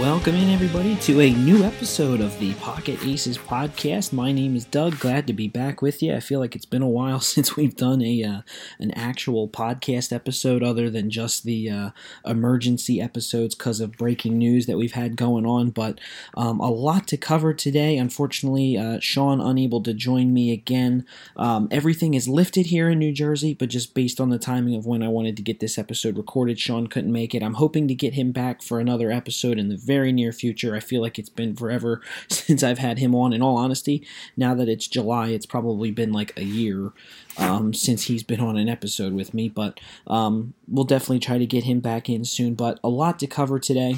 Welcome in, everybody, to a new episode of the Pocket Aces podcast. My name is Doug. Glad to be back with you. I feel like it's been a while since we've done a uh, an actual podcast episode, other than just the uh, emergency episodes because of breaking news that we've had going on. But um, a lot to cover today. Unfortunately, uh, Sean unable to join me again. Um, everything is lifted here in New Jersey, but just based on the timing of when I wanted to get this episode recorded, Sean couldn't make it. I'm hoping to get him back for another episode in the very near future. I feel like it's been forever since I've had him on. In all honesty, now that it's July, it's probably been like a year um, since he's been on an episode with me. But um, we'll definitely try to get him back in soon. But a lot to cover today.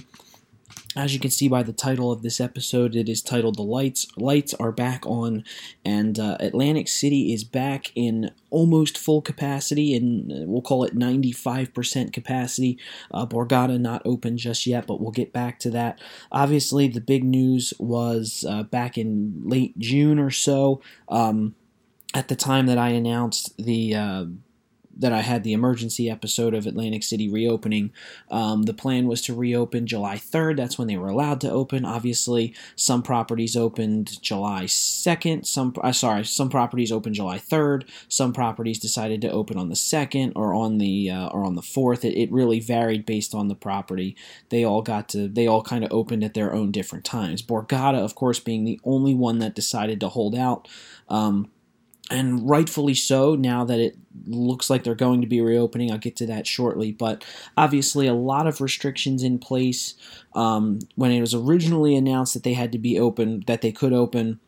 As you can see by the title of this episode, it is titled "The Lights Lights Are Back On," and uh, Atlantic City is back in almost full capacity, and uh, we'll call it 95% capacity. Uh, Borgata not open just yet, but we'll get back to that. Obviously, the big news was uh, back in late June or so. Um, at the time that I announced the uh, that I had the emergency episode of Atlantic City reopening. Um, the plan was to reopen July 3rd. That's when they were allowed to open. Obviously, some properties opened July 2nd. Some, uh, sorry, some properties opened July 3rd. Some properties decided to open on the 2nd or on the uh, or on the 4th. It, it really varied based on the property. They all got to they all kind of opened at their own different times. Borgata, of course, being the only one that decided to hold out. Um, and rightfully so now that it looks like they're going to be reopening. I'll get to that shortly. But obviously, a lot of restrictions in place. Um, when it was originally announced that they had to be open, that they could open,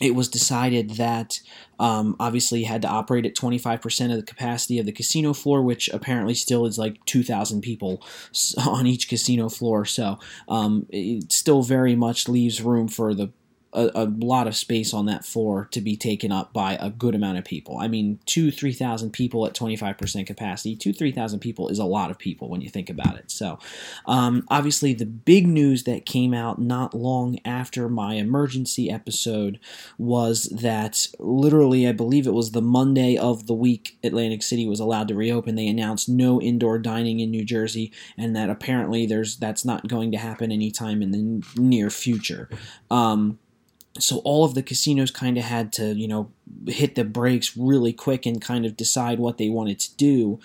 it was decided that um, obviously you had to operate at 25% of the capacity of the casino floor, which apparently still is like 2,000 people on each casino floor. So um, it still very much leaves room for the a, a, lot of space on that floor to be taken up by a good amount of people. I mean, two, 3,000 people at 25% capacity, two, 3,000 people is a lot of people when you think about it. So, um, obviously, the big news that came out not long after my emergency episode was that literally, I believe it was the Monday of the week Atlantic City was allowed to reopen. They announced no indoor dining in New Jersey, and that apparently there's that's not going to happen anytime in the near future. Um, so all of the casinos kind of had to you know hit the brakes really quick and kind of decide what they wanted to do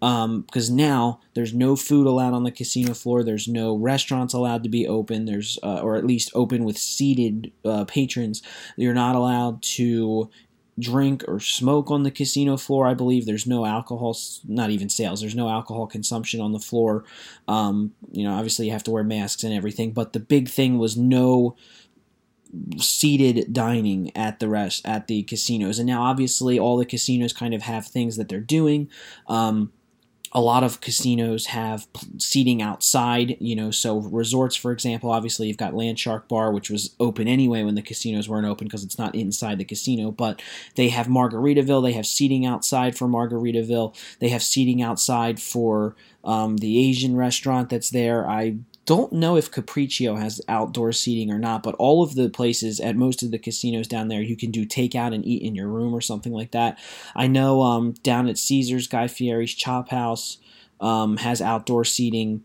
because um, now there's no food allowed on the casino floor there's no restaurants allowed to be open there's uh, or at least open with seated uh, patrons. You're not allowed to drink or smoke on the casino floor i believe. There's no alcohol not even sales there's no alcohol consumption on the floor. Um, you know obviously you have to wear masks and everything but the big thing was no seated dining at the rest at the casinos and now obviously all the casinos kind of have things that they're doing um, a lot of casinos have seating outside, you know, so resorts, for example, obviously you've got Landshark Bar, which was open anyway when the casinos weren't open because it's not inside the casino, but they have Margaritaville, they have seating outside for Margaritaville, they have seating outside for um, the Asian restaurant that's there. I don't know if Capriccio has outdoor seating or not, but all of the places at most of the casinos down there, you can do takeout and eat in your room or something like that. I know um, down at Caesars, Guy Fieri's Chop House um, has outdoor seating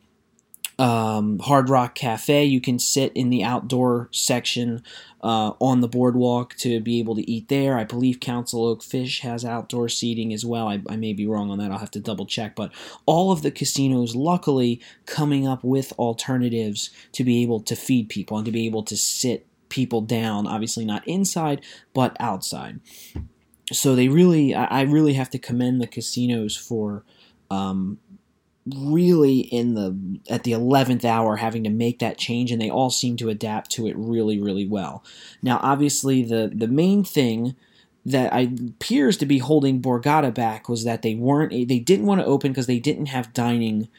um, Hard Rock Cafe. You can sit in the outdoor section uh, on the boardwalk to be able to eat there. I believe Council Oak Fish has outdoor seating as well. I, I may be wrong on that. I'll have to double check. But all of the casinos, luckily, coming up with alternatives to be able to feed people and to be able to sit people down. Obviously, not inside, but outside. So they really, I really have to commend the casinos for um, really in the at the 11th hour having to make that change and they all seem to adapt to it really really well now obviously the the main thing that I, appears to be holding Borgata back was that they weren't they didn't want to open because they didn't have dining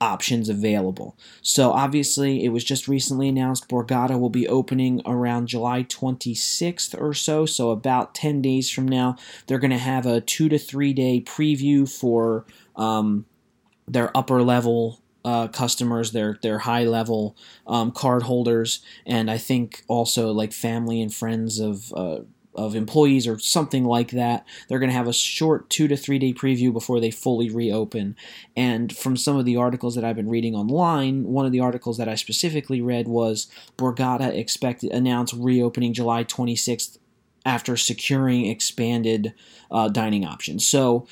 options available. So obviously it was just recently announced Borgata will be opening around July 26th or so, so about 10 days from now. They're going to have a 2 to 3 day preview for um, their upper level uh, customers, their their high level um, card holders, and I think also like family and friends of uh, of employees or something like that. They're going to have a short two to three day preview before they fully reopen. And from some of the articles that I've been reading online, one of the articles that I specifically read was Borgata expected announced reopening July 26th after securing expanded uh, dining options. So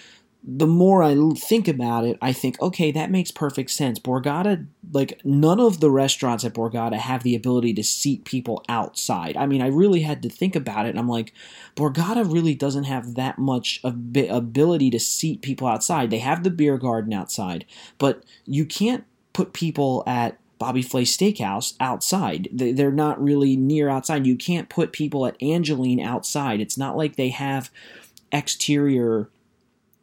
the more I think about it, I think, okay, that makes perfect sense. Borgata, like, none of the restaurants at Borgata have the ability to seat people outside. I mean, I really had to think about it, and I'm like, Borgata really doesn't have that much ability to seat people outside. They have the beer garden outside, but you can't put people at Bobby Flay Steakhouse outside. They're not really near outside. You can't put people at Angeline outside. It's not like they have exterior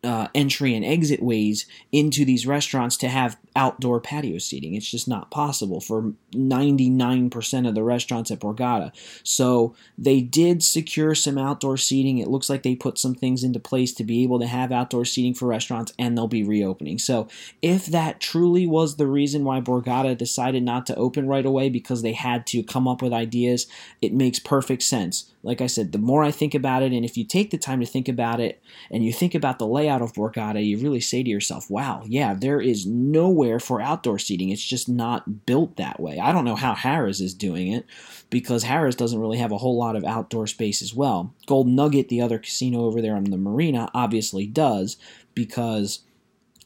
uh, entry and exit ways into these restaurants to have outdoor patio seating. It's just not possible for 99% of the restaurants at Borgata. So they did secure some outdoor seating. It looks like they put some things into place to be able to have outdoor seating for restaurants and they'll be reopening. So if that truly was the reason why Borgata decided not to open right away because they had to come up with ideas, it makes perfect sense. Like I said, the more I think about it, and if you take the time to think about it and you think about the layout of Borgata, you really say to yourself, wow, yeah, there is nowhere for outdoor seating. It's just not built that way. I don't know how Harrah's is doing it because Harrah's doesn't really have a whole lot of outdoor space as well. Gold Nugget, the other casino over there on the marina, obviously does because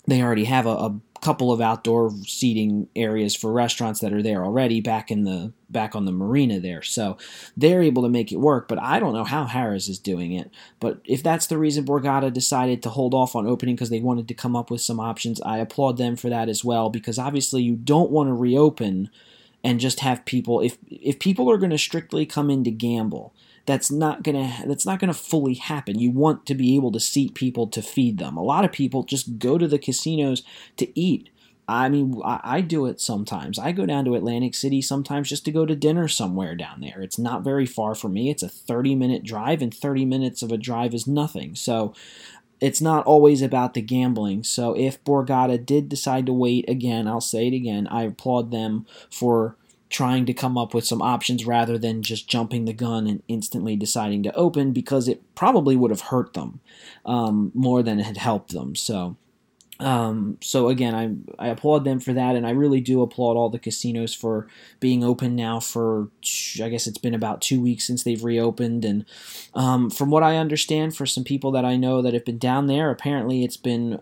they already have a, a couple of outdoor seating areas for restaurants that are there already back in the back on the marina there. So they're able to make it work, but I don't know how Harrah's is doing it. But if that's the reason Borgata decided to hold off on opening because they wanted to come up with some options, I applaud them for that as well because obviously you don't want to reopen and just have people if if people are going to strictly come in to gamble that's not gonna that's not gonna fully happen. You want to be able to seat people to feed them. A lot of people just go to the casinos to eat. I mean, I, I do it sometimes. I go down to Atlantic City sometimes just to go to dinner somewhere down there. It's not very far from me. It's a 30 minute drive, and 30 minutes of a drive is nothing. So it's not always about the gambling. So if Borgata did decide to wait again, I'll say it again, I applaud them for trying to come up with some options rather than just jumping the gun and instantly deciding to open because it probably would have hurt them um, more than it had helped them. So. Um, so again, I I applaud them for that, and I really do applaud all the casinos for being open now for I guess it's been about two weeks since they've reopened, and um, from what I understand, for some people that I know that have been down there, apparently it's been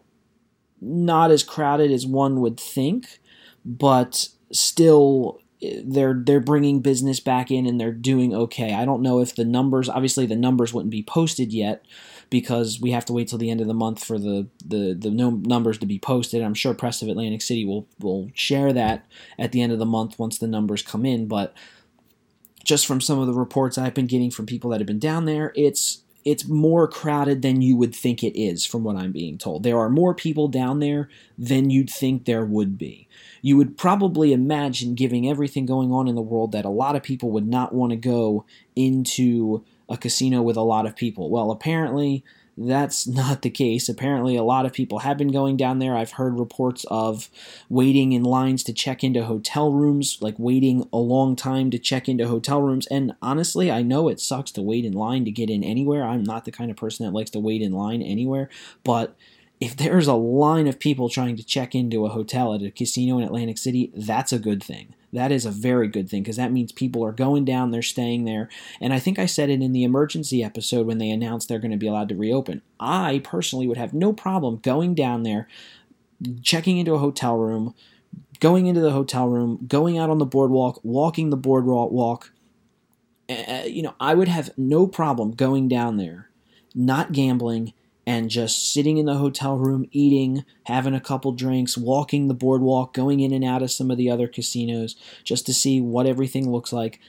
not as crowded as one would think, but still they're they're bringing business back in and they're doing okay. I don't know if the numbers obviously the numbers wouldn't be posted yet because we have to wait till the end of the month for the the the numbers to be posted. I'm sure Press of Atlantic City will will share that at the end of the month once the numbers come in, but just from some of the reports I've been getting from people that have been down there, it's it's more crowded than you would think it is from what I'm being told. There are more people down there than you'd think there would be. You would probably imagine, giving everything going on in the world, that a lot of people would not want to go into a casino with a lot of people. Well, apparently, that's not the case. Apparently, a lot of people have been going down there. I've heard reports of waiting in lines to check into hotel rooms, like waiting a long time to check into hotel rooms. And honestly, I know it sucks to wait in line to get in anywhere. I'm not the kind of person that likes to wait in line anywhere, but if there's a line of people trying to check into a hotel at a casino in Atlantic City, that's a good thing. That is a very good thing because that means people are going down, they're staying there. And I think I said it in the emergency episode when they announced they're going to be allowed to reopen. I personally would have no problem going down there, checking into a hotel room, going into the hotel room, going out on the boardwalk, walking the boardwalk. Uh, you know, I would have no problem going down there, not gambling, and just sitting in the hotel room, eating, having a couple drinks, walking the boardwalk, going in and out of some of the other casinos just to see what everything looks like.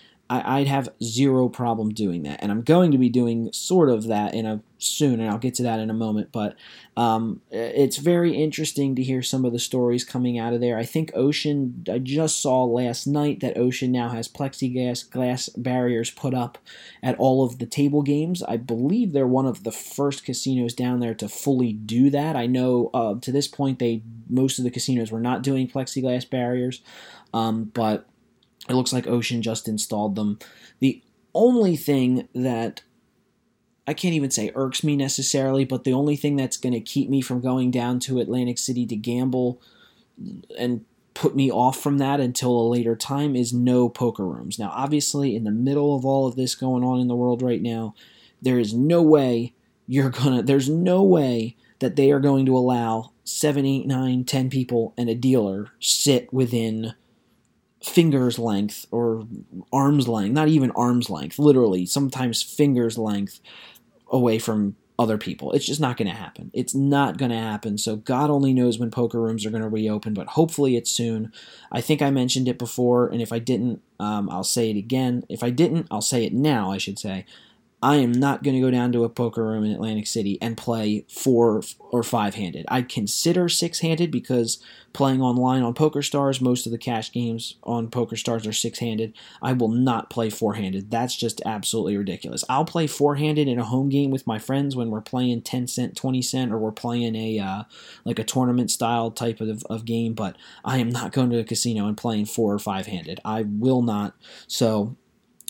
I, would have zero problem doing that, and I'm going to be doing sort of that in a soon, and I'll get to that in a moment. But um, it's very interesting to hear some of the stories coming out of there. I think Ocean, I just saw last night that Ocean now has plexiglass glass barriers put up at all of the table games. I believe they're one of the first casinos down there to fully do that. I know uh, to this point they most of the casinos were not doing plexiglass barriers, um, but it looks like Ocean just installed them. The only thing that I can't even say irks me necessarily, but the only thing that's going to keep me from going down to Atlantic City to gamble and put me off from that until a later time is no poker rooms. Now, obviously, in the middle of all of this going on in the world right now, there is no way you're gonna, there's no way that they are going to allow seven, eight, nine, ten people and a dealer sit within fingers length or arm's length, not even arm's length, literally, sometimes fingers length away from other people. It's just not going to happen. It's not going to happen. So God only knows when poker rooms are going to reopen, but hopefully it's soon. I think I mentioned it before, and if I didn't, um, I'll say it again. If I didn't, I'll say it now, I should say. I am not going to go down to a poker room in Atlantic City and play four or five handed. I'd consider six handed because playing online on Poker Stars, most of the cash games on Poker Stars are six handed. I will not play four handed. That's just absolutely ridiculous. I'll play four handed in a home game with my friends when we're playing 10 cent, 20 cent, or we're playing a uh, like a tournament style type of, of game, but I am not going to a casino and playing four or five handed. I will not. So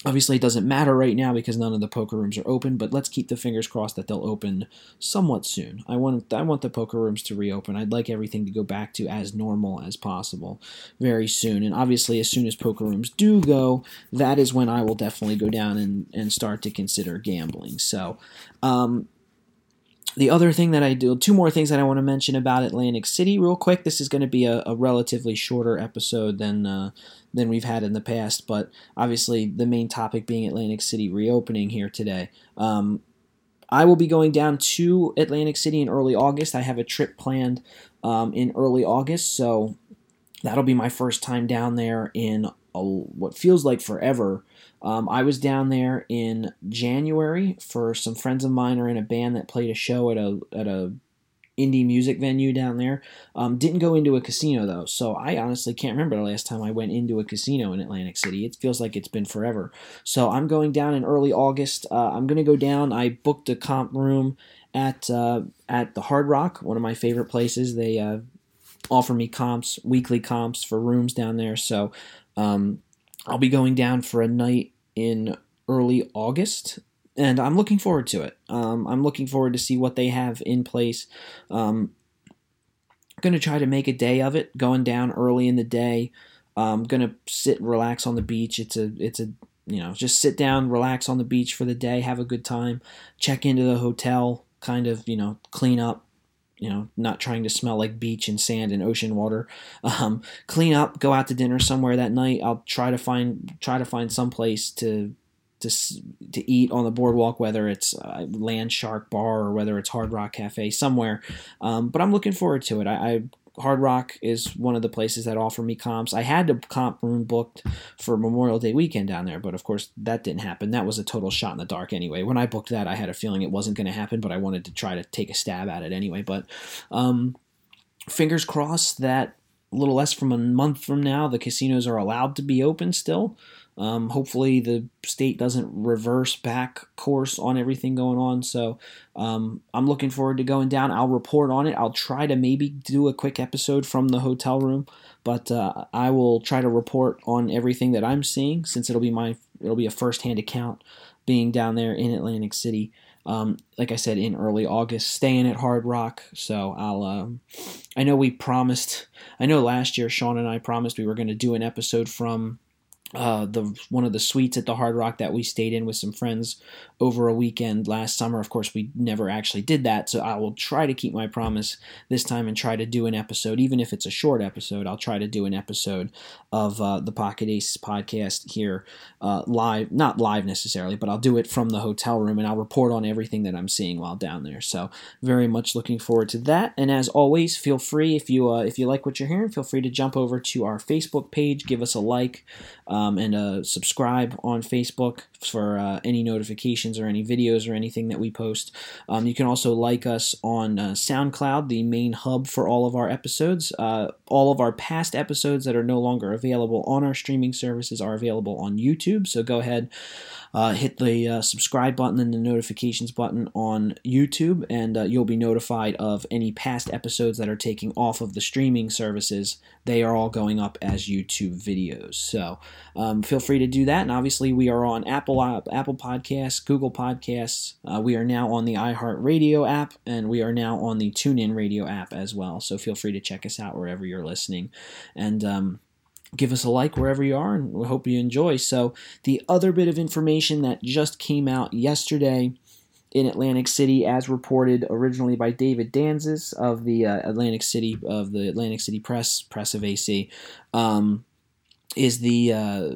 Obviously, it doesn't matter right now because none of the poker rooms are open, but let's keep the fingers crossed that they'll open somewhat soon. I want I want the poker rooms to reopen. I'd like everything to go back to as normal as possible very soon. And obviously, as soon as poker rooms do go, that is when I will definitely go down and, and start to consider gambling. So, um, the other thing that I do, two more things that I want to mention about Atlantic City, real quick. This is going to be a, a relatively shorter episode than uh, than we've had in the past, but obviously the main topic being Atlantic City reopening here today. Um, I will be going down to Atlantic City in early August. I have a trip planned um, in early August, so that'll be my first time down there in a, what feels like forever. Um, I was down there in January for some friends of mine are in a band that played a show at a at a indie music venue down there. Um, didn't go into a casino though, so I honestly can't remember the last time I went into a casino in Atlantic City. It feels like it's been forever. So I'm going down in early August. Uh, I'm gonna go down. I booked a comp room at uh, at the Hard Rock, one of my favorite places. They uh, offer me comps, weekly comps for rooms down there. So um, I'll be going down for a night in early August, and I'm looking forward to it. Um, I'm looking forward to see what they have in place. Um, going to try to make a day of it, going down early in the day. I'm going to sit relax on the beach. It's a it's a you know just sit down, relax on the beach for the day, have a good time, check into the hotel, kind of you know clean up, you know, not trying to smell like beach and sand and ocean water. Um, clean up, go out to dinner somewhere that night. I'll try to find try to find some place to to to eat on the boardwalk, whether it's uh, Land Shark Bar or whether it's Hard Rock Cafe somewhere. Um, but I'm looking forward to it. I, I Hard Rock is one of the places that offer me comps. I had a comp room booked for Memorial Day weekend down there, but of course that didn't happen. That was a total shot in the dark anyway. When I booked that, I had a feeling it wasn't going to happen, but I wanted to try to take a stab at it anyway. But um, fingers crossed that a little less from a month from now, the casinos are allowed to be open still. Um, hopefully, the state doesn't reverse back course on everything going on. So, um, I'm looking forward to going down. I'll report on it. I'll try to maybe do a quick episode from the hotel room, but uh, I will try to report on everything that I'm seeing since it'll be my it'll be a first hand account being down there in Atlantic City. Um, like I said, in early August, staying at Hard Rock. So I'll. Um, I know we promised. I know last year Sean and I promised we were going to do an episode from uh, the one of the suites at the Hard Rock that we stayed in with some friends over a weekend last summer. Of course, we never actually did that, so I will try to keep my promise this time and try to do an episode, even if it's a short episode. I'll try to do an episode of uh, the Pocket Aces podcast here uh, live, not live necessarily, but I'll do it from the hotel room and I'll report on everything that I'm seeing while down there. So very much looking forward to that. And as always, feel free if you uh, if you like what you're hearing, feel free to jump over to our Facebook page, give us a like um, and uh, subscribe on Facebook for uh, any notifications or any videos or anything that we post. Um, you can also like us on uh, SoundCloud, the main hub for all of our episodes. Uh, all of our past episodes that are no longer available on our streaming services are available on YouTube. So go ahead uh, hit the uh, subscribe button and the notifications button on YouTube, and uh, you'll be notified of any past episodes that are taking off of the streaming services. They are all going up as YouTube videos. So um, feel free to do that. And obviously, we are on Apple uh, Apple Podcasts, Google Podcasts. Uh, we are now on the iHeartRadio app, and we are now on the TuneIn Radio app as well. So feel free to check us out wherever you're listening. And um, give us a like wherever you are, and we hope you enjoy. So, the other bit of information that just came out yesterday in Atlantic City, as reported originally by David Danzis of the uh, Atlantic City of the Atlantic City Press, Press of AC, um, is the uh,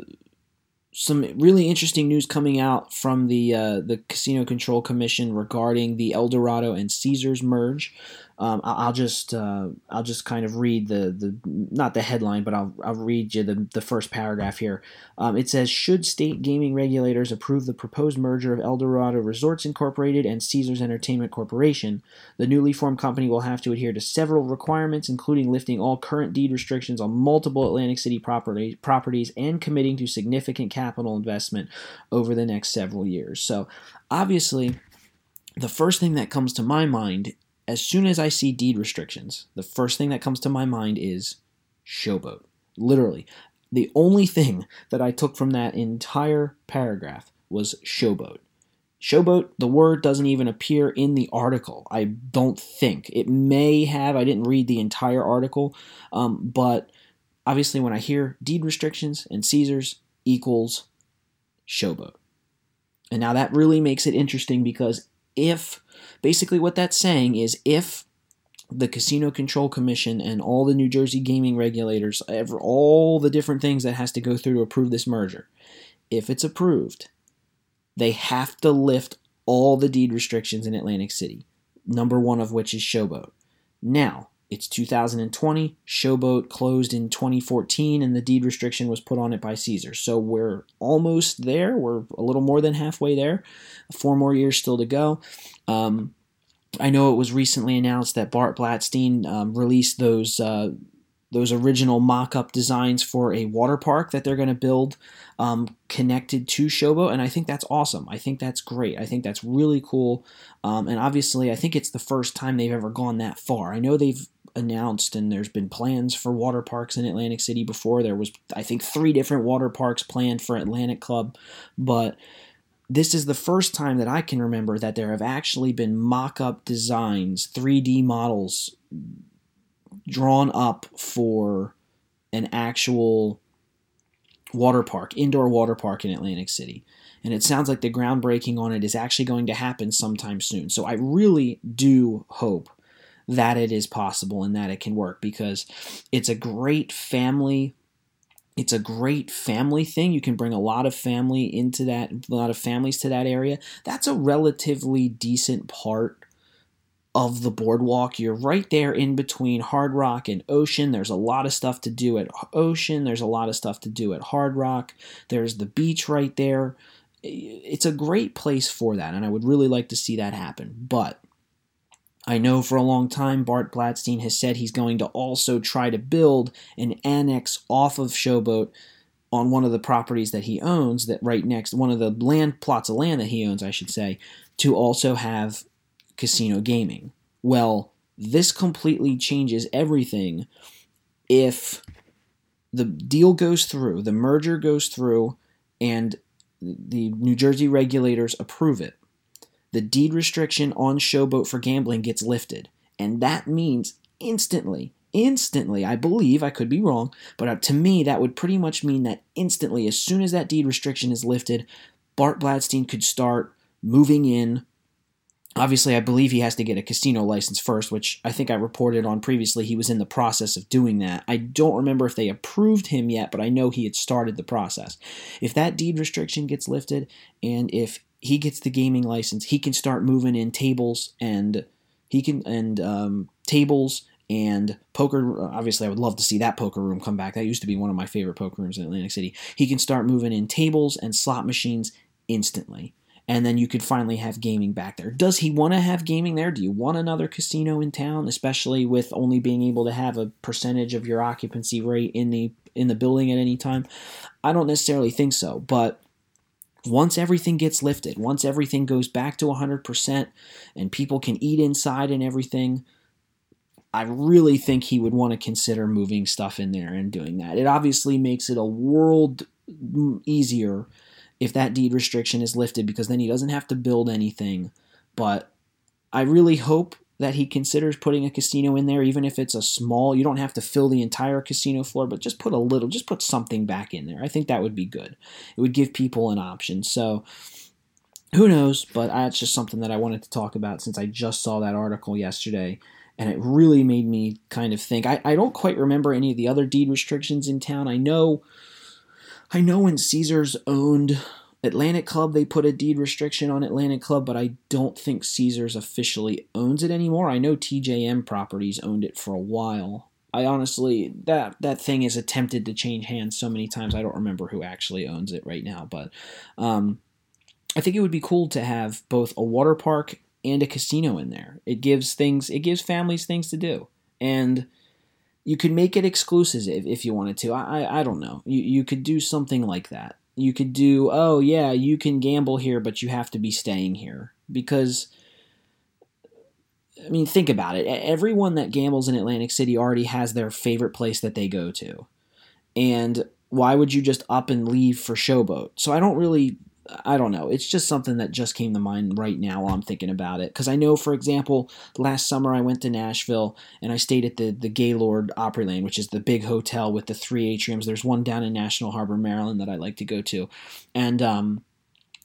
some really interesting news coming out from the uh, the Casino Control Commission regarding the Eldorado and Caesars merge. Um, I'll just uh, I'll just kind of read the, the not the headline, but I'll, I'll read you the, the first paragraph here. Um, it says, should state gaming regulators approve the proposed merger of Eldorado Resorts Incorporated and Caesars Entertainment Corporation, the newly formed company will have to adhere to several requirements, including lifting all current deed restrictions on multiple Atlantic City property, properties and committing to significant capital investment over the next several years. So, obviously, the first thing that comes to my mind as soon as I see deed restrictions, the first thing that comes to my mind is showboat. Literally. The only thing that I took from that entire paragraph was showboat. Showboat, the word doesn't even appear in the article. I don't think. It may have. I didn't read the entire article. Um, but obviously, when I hear deed restrictions and Caesars equals showboat. And now that really makes it interesting because if basically what that's saying is if the Casino Control Commission and all the New Jersey gaming regulators, ever, all the different things that has to go through to approve this merger, if it's approved, they have to lift all the deed restrictions in Atlantic City. Number one of which is Showboat. Now, it's 2020. Showboat closed in 2014, and the deed restriction was put on it by Caesar. So we're almost there. We're a little more than halfway there. Four more years still to go. Um, I know it was recently announced that Bart Blatstein um, released those uh, those original mock-up designs for a water park that they're going to build um, connected to Showboat, and I think that's awesome. I think that's great. I think that's really cool, um, and obviously, I think it's the first time they've ever gone that far. I know they've announced and there's been plans for water parks in Atlantic City before. There was I think 3 different water parks planned for Atlantic Club, but this is the first time that I can remember that there have actually been mock-up designs, 3D models drawn up for an actual water park, indoor water park in Atlantic City. And it sounds like the groundbreaking on it is actually going to happen sometime soon. So I really do hope that it is possible and that it can work because it's a great family it's a great family thing. You can bring a lot of family into that, a lot of families to that area. That's a relatively decent part of the boardwalk. You're right there in between Hard Rock and Ocean. There's a lot of stuff to do at Ocean. There's a lot of stuff to do at Hard Rock. There's the beach right there. It's a great place for that, and I would really like to see that happen. But I know for a long time Bart Blatstein has said he's going to also try to build an annex off of Showboat on one of the properties that he owns, that right next, one of the land plots of land that he owns, I should say, to also have casino gaming. Well, this completely changes everything if the deal goes through, the merger goes through, and the New Jersey regulators approve it the deed restriction on Showboat for gambling gets lifted. And that means instantly, instantly, I believe, I could be wrong, but uh, to me, that would pretty much mean that instantly, as soon as that deed restriction is lifted, Bart Blatstein could start moving in. Obviously, I believe he has to get a casino license first, which I think I reported on previously. He was in the process of doing that. I don't remember if they approved him yet, but I know he had started the process. If that deed restriction gets lifted, and if he gets the gaming license, he can start moving in tables and he can and um, tables and poker. Obviously, I would love to see that poker room come back. That used to be one of my favorite poker rooms in Atlantic City. He can start moving in tables and slot machines instantly. And then you could finally have gaming back there. Does he want to have gaming there? Do you want another casino in town, especially with only being able to have a percentage of your occupancy rate in the in the building at any time? I don't necessarily think so, but once everything gets lifted, once everything goes back to 100% and people can eat inside and everything, I really think he would want to consider moving stuff in there and doing that. It obviously makes it a world mm, easier if that deed restriction is lifted because then he doesn't have to build anything. But I really hope that he considers putting a casino in there, even if it's a small. You don't have to fill the entire casino floor, but just put a little, just put something back in there. I think that would be good. It would give people an option. So who knows? But that's just something that I wanted to talk about since I just saw that article yesterday. And it really made me kind of think. I, I don't quite remember any of the other deed restrictions in town. I know I know when Caesars owned Atlantic Club, they put a deed restriction on Atlantic Club, but I don't think Caesars officially owns it anymore. I know TJM Properties owned it for a while. I honestly that that thing has attempted to change hands so many times. I don't remember who actually owns it right now, but um, I think it would be cool to have both a water park and a casino in there. It gives things it gives families things to do, and you could make it exclusive if, you wanted to. I, I I don't know. You you could do something like that you could do, oh, yeah, you can gamble here, but you have to be staying here. Because, I mean, think about it. Everyone that gambles in Atlantic City already has their favorite place that they go to. And why would you just up and leave for Showboat? So I don't really I don't know. It's just something that just came to mind right now while I'm thinking about it. Because I know, for example, last summer I went to Nashville and I stayed at the the Gaylord Opryland, which is the big hotel with the three atriums. There's one down in National Harbor, Maryland, that I like to go to, and um,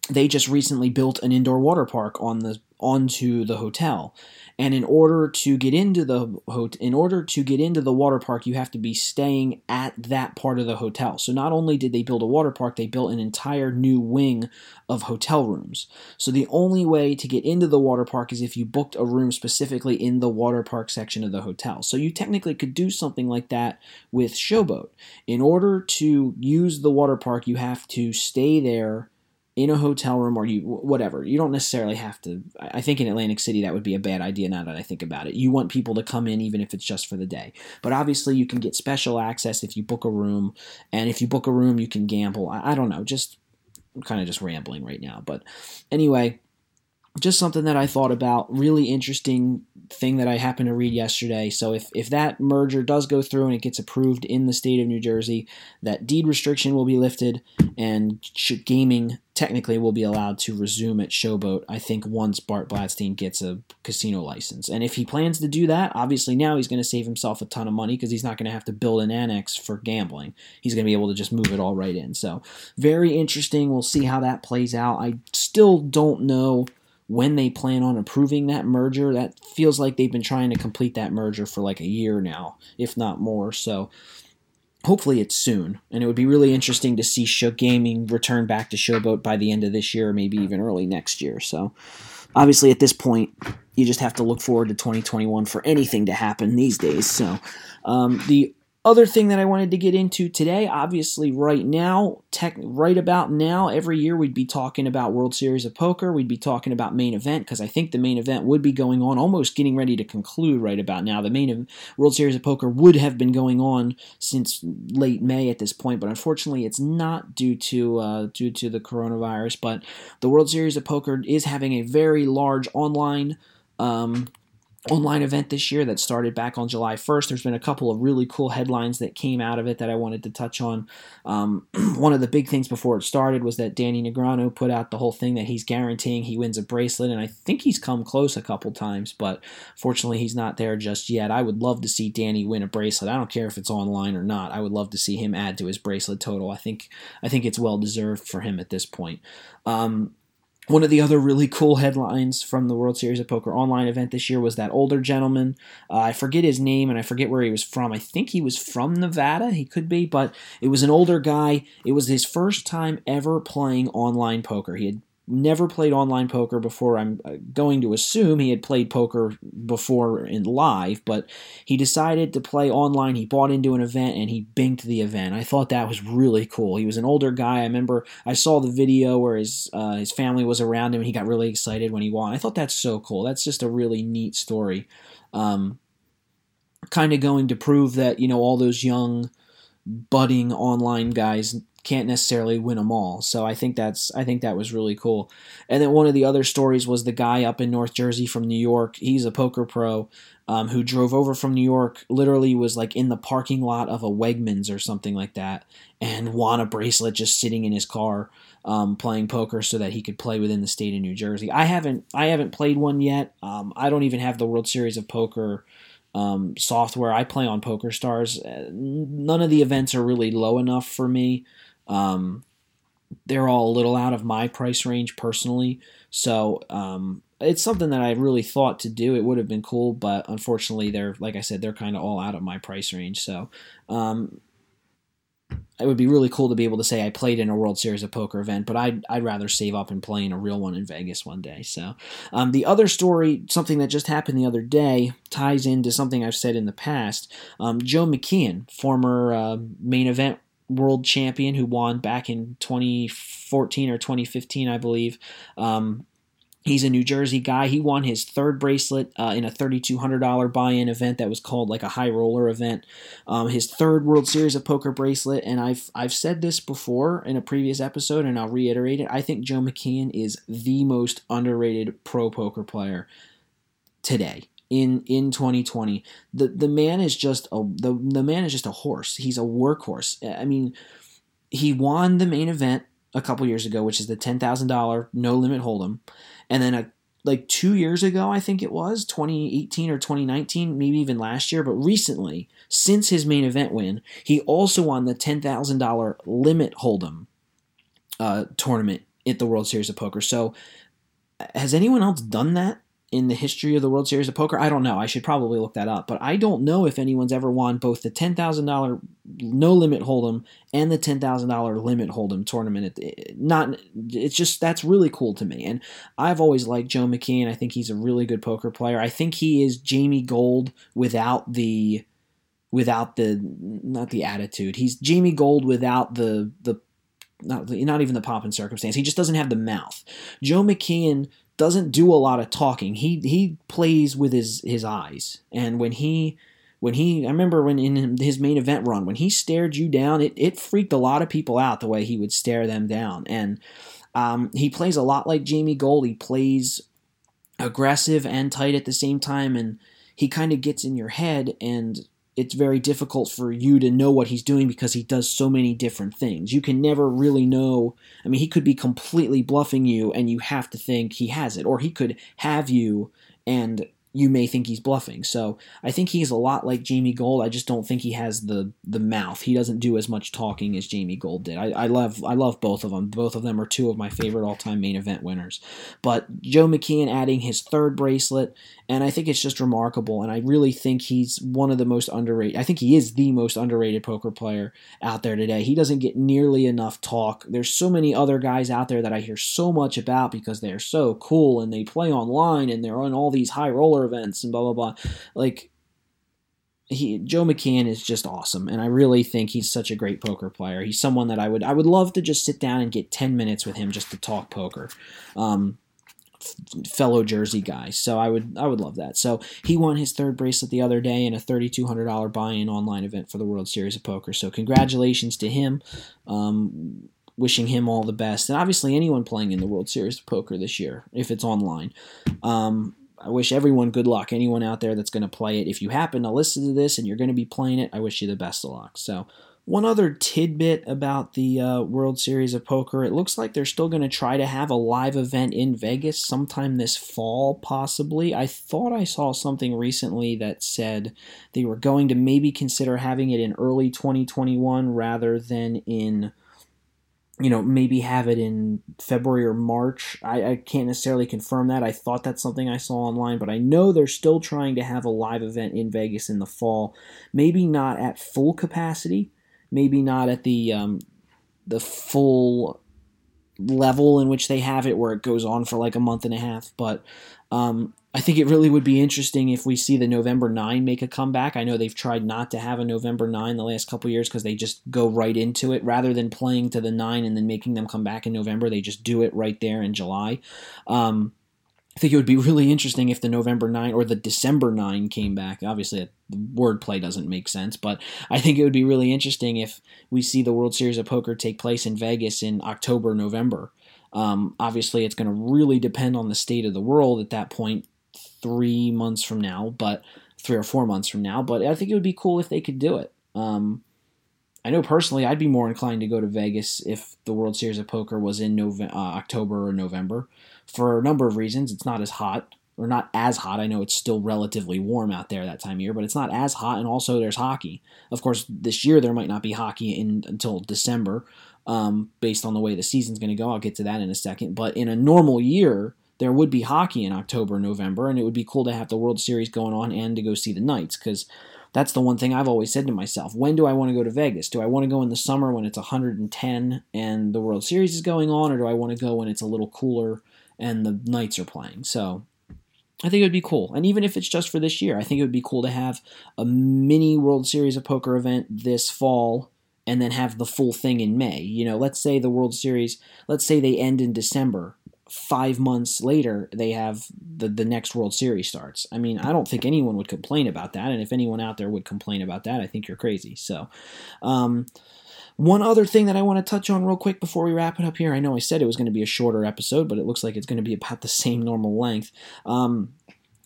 they just recently built an indoor water park on the onto the hotel. And in order to get into the in order to get into the water park, you have to be staying at that part of the hotel. So not only did they build a water park, they built an entire new wing of hotel rooms. So the only way to get into the water park is if you booked a room specifically in the water park section of the hotel. So you technically could do something like that with Showboat. In order to use the water park, you have to stay there in a hotel room or you whatever. You don't necessarily have to i think in atlantic city that would be a bad idea now that i think about it. You want people to come in even if it's just for the day. But obviously you can get special access if you book a room and if you book a room you can gamble. I, I don't know just I'm kind of just rambling right now but anyway just something that I thought about. Really interesting thing that I happened to read yesterday. So if if that merger does go through and it gets approved in the state of New Jersey, that deed restriction will be lifted and gaming technically will be allowed to resume at Showboat. I think once Bart Blatstein gets a casino license, and if he plans to do that, obviously now he's going to save himself a ton of money because he's not going to have to build an annex for gambling. He's going to be able to just move it all right in. So very interesting. We'll see how that plays out. I still don't know when they plan on approving that merger. That feels like they've been trying to complete that merger for like a year now, if not more. So hopefully it's soon. And it would be really interesting to see Show Gaming return back to Showboat by the end of this year, maybe even early next year. So obviously at this point, you just have to look forward to 2021 for anything to happen these days. So um, the other thing that I wanted to get into today, obviously, right now, tech, right about now, every year we'd be talking about World Series of Poker. We'd be talking about main event because I think the main event would be going on, almost getting ready to conclude right about now. The main World Series of Poker would have been going on since late May at this point, but unfortunately, it's not due to uh, due to the coronavirus. But the World Series of Poker is having a very large online um, online event this year that started back on July 1st. There's been a couple of really cool headlines that came out of it that I wanted to touch on. Um, one of the big things before it started was that Danny Negreanu put out the whole thing that he's guaranteeing he wins a bracelet, and I think he's come close a couple times, but fortunately he's not there just yet. I would love to see Danny win a bracelet. I don't care if it's online or not. I would love to see him add to his bracelet total. I think I think it's well deserved for him at this point. Um, one of the other really cool headlines from the World Series of Poker online event this year was that older gentleman. Uh, I forget his name and I forget where he was from. I think he was from Nevada. He could be, but it was an older guy. It was his first time ever playing online poker. He had never played online poker before. I'm uh, going to assume he had played poker before in live, but he decided to play online. He bought into an event and he binked the event. I thought that was really cool. He was an older guy. I remember I saw the video where his uh, his family was around him and he got really excited when he won. I thought that's so cool. That's just a really neat story. Um, kind of going to prove that you know all those young budding online guys can't necessarily win them all. So I think that's I think that was really cool. And then one of the other stories was the guy up in North Jersey from New York. He's a poker pro um, who drove over from New York. Literally was like in the parking lot of a Wegmans or something like that, and won a bracelet just sitting in his car um, playing poker so that he could play within the state of New Jersey. I haven't I haven't played one yet. Um, I don't even have the World Series of Poker um, software. I play on Poker Stars. Uh, none of the events are really low enough for me. Um, they're all a little out of my price range personally. So um, it's something that I really thought to do. It would have been cool, but unfortunately, they're like I said, they're kind of all out of my price range. So um, it would be really cool to be able to say I played in a World Series of Poker event, but I'd, I'd rather save up and play in a real one in Vegas one day. So, um, the other story, something that just happened the other day, ties into something I've said in the past. Um, Joe McKeehen, former uh, main event world champion who won back in 2014 or 2015, I believe. Um, He's a New Jersey guy. He won his third bracelet uh, in a $3,200 buy in event that was called like a high roller event. Um, his third World Series of Poker bracelet. And I've, I've said this before in a previous episode, and I'll reiterate it. I think Joe McKeehen is the most underrated pro poker player today in in 2020. The the man is just a the, the man is just a horse. He's a workhorse. I mean, he won the main event a couple years ago, which is the ten thousand dollar no limit hold'em, and then a like two years ago, I think it was 2018 or 2019, maybe even last year, but recently, since his main event win, he also won the ten thousand dollar limit hold'em uh, tournament at the World Series of Poker. So, has anyone else done that? In the history of the World Series of Poker? I don't know. I should probably look that up. But I don't know if anyone's ever won both the $10,000 no limit hold'em and the $10,000 limit hold'em tournament. Not it's just that's really cool to me. And I've always liked Joe McKeehen. I think he's a really good poker player. I think he is Jamie Gold without the without the not the attitude. He's Jamie Gold without the the not, not even the pomp and circumstance. He just doesn't have the mouth. Joe McKeehen doesn't do a lot of talking. He he plays with his his eyes. And when he when he I remember when in his main event run when he stared you down, it it freaked a lot of people out the way he would stare them down. And um, he plays a lot like Jamie Gold. He plays aggressive and tight at the same time, and he kind of gets in your head and it's very difficult for you to know what he's doing because he does so many different things. You can never really know. I mean, he could be completely bluffing you and you have to think he has it, or he could have you and you may think he's bluffing. So I think he's a lot like Jamie Gold. I just don't think he has the the mouth. He doesn't do as much talking as Jamie Gold did. I, I love I love both of them. Both of them are two of my favorite all time main event winners. But Joe McKeehen adding his third bracelet, and I think it's just remarkable. And I really think he's one of the most underrated. I think he is the most underrated poker player out there today. He doesn't get nearly enough talk. There's so many other guys out there that I hear so much about because they're so cool and they play online and they're on all these high events and blah blah blah. Like he Joe McKeehen is just awesome, and I really think he's such a great poker player. He's someone that I would I would love to just sit down and get ten minutes with him just to talk poker. Um, fellow Jersey guy. So I would I would love that. So he won his third bracelet the other day in a thirty two hundred dollar buy in online event for the World Series of Poker. So congratulations to him. Um, wishing him all the best, and obviously anyone playing in the World Series of Poker this year if it's online. Um, I wish everyone good luck. Anyone out there that's going to play it, if you happen to listen to this and you're going to be playing it, I wish you the best of luck. So, one other tidbit about the uh, World Series of Poker it looks like they're still going to try to have a live event in Vegas sometime this fall, possibly. I thought I saw something recently that said they were going to maybe consider having it in early 2021 rather than in you know, maybe have it in February or March. I, I, can't necessarily confirm that. I thought that's something I saw online, but I know they're still trying to have a live event in Vegas in the fall. Maybe not at full capacity, maybe not at the um, the full level in which they have it, where it goes on for like a month and a half. But um, I think it really would be interesting if we see the November 9 make a comeback. I know they've tried not to have a November 9 the last couple years because they just go right into it rather than playing to the 9 and then making them come back in November. They just do it right there in July. Um, I think it would be really interesting if the November 9 or the December 9 came back. Obviously, the wordplay doesn't make sense, but I think it would be really interesting if we see the World Series of Poker take place in Vegas in October, November. Um, obviously, it's going to really depend on the state of the world at that point, three months from now, but three or four months from now. But I think it would be cool if they could do it. Um, I know personally, I'd be more inclined to go to Vegas if the World Series of Poker was in November, uh, October or November, for a number of reasons. It's not as hot, or not as hot. I know it's still relatively warm out there that time of year, but it's not as hot. And also, there's hockey. Of course, this year there might not be hockey in until December, um, based on the way the season's going to go. I'll get to that in a second. But in a normal year, there would be hockey in October, November, and it would be cool to have the World Series going on and to go see the Knights because that's the one thing I've always said to myself. When do I want to go to Vegas? Do I want to go in the summer when it's 110 and the World Series is going on, or do I want to go when it's a little cooler and the Knights are playing? So I think it would be cool. And even if it's just for this year, I think it would be cool to have a mini World Series of Poker event this fall and then have the full thing in May. You know, let's say the World Series, let's say they end in December five months later they have the, the next World Series starts. I mean, I don't think anyone would complain about that. And if anyone out there would complain about that, I think you're crazy. So, um, one other thing that I want to touch on real quick before we wrap it up here. I know I said it was going to be a shorter episode, but it looks like it's going to be about the same normal length. Um,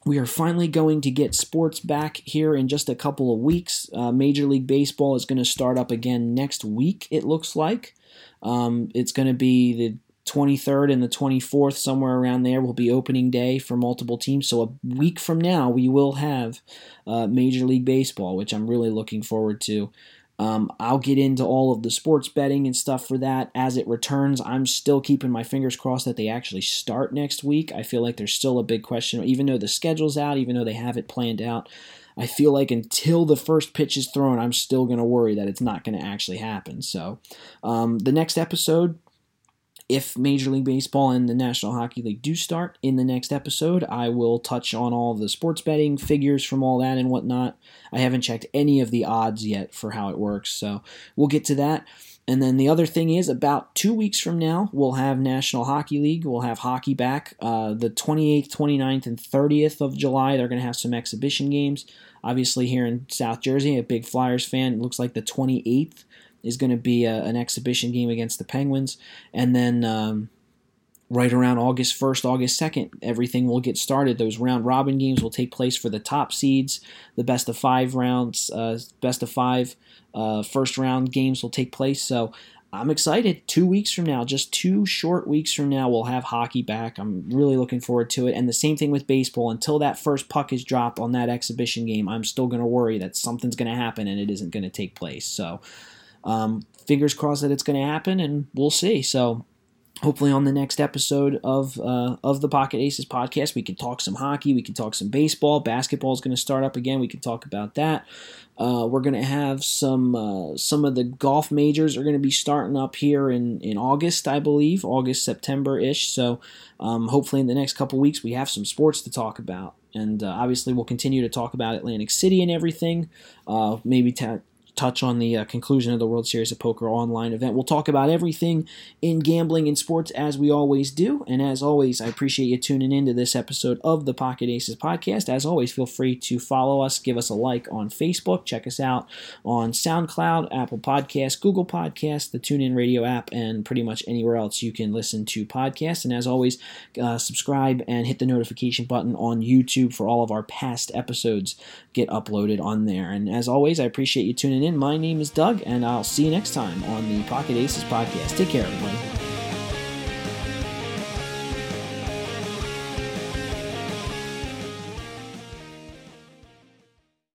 we are finally going to get sports back here in just a couple of weeks. Uh, Major League Baseball is going to start up again next week, it looks like. Um, it's going to be the 23rd and the 24th, somewhere around there, will be opening day for multiple teams. So a week from now, we will have uh, Major League Baseball, which I'm really looking forward to. Um, I'll get into all of the sports betting and stuff for that as it returns. I'm still keeping my fingers crossed that they actually start next week. I feel like there's still a big question, even though the schedule's out, even though they have it planned out. I feel like until the first pitch is thrown, I'm still going to worry that it's not going to actually happen. So, um, the next episode, if Major League Baseball and the National Hockey League do start in the next episode, I will touch on all the sports betting figures from all that and whatnot. I haven't checked any of the odds yet for how it works, so we'll get to that. And then the other thing is, about two weeks from now, we'll have National Hockey League. We'll have hockey back. Uh, the 28th, 29th, and 30th of July, they're going to have some exhibition games. Obviously, here in South Jersey, a big Flyers fan. It looks like the 28th is going to be a, an exhibition game against the Penguins, and then um, right around August 1st, August 2nd, everything will get started. Those round robin games will take place for the top seeds. The best of five rounds, uh, best of five uh, first round games will take place. So I'm excited. Two weeks from now, just two short weeks from now, we'll have hockey back. I'm really looking forward to it. And the same thing with baseball. Until that first puck is dropped on that exhibition game, I'm still going to worry that something's going to happen and it isn't going to take place. So um, fingers crossed that it's going to happen, and we'll see. So hopefully on the next episode of uh, of the Pocket Aces podcast, we can talk some hockey, we can talk some baseball. Basketball is going to start up again. We can talk about that. Uh, we're going to have some uh, some of the golf majors are going to be starting up here in in August, I believe, August September ish. So um, hopefully in the next couple weeks we have some sports to talk about. And uh, obviously, we'll continue to talk about Atlantic City and everything. Uh, maybe ta- touch on the uh, conclusion of the World Series of Poker online event. We'll talk about everything in gambling and sports as we always do. And as always, I appreciate you tuning into this episode of the Pocket Aces podcast. As always, feel free to follow us, give us a like on Facebook, check us out on SoundCloud, Apple Podcasts, Google Podcasts, the TuneIn Radio app, and pretty much anywhere else you can listen to podcasts. And as always, uh, subscribe and hit the notification button on YouTube for all of our past episodes get uploaded on there. And as always, I appreciate you tuning in. My name is Doug, and I'll see you next time on the Pocket Aces podcast. Take care, everybody.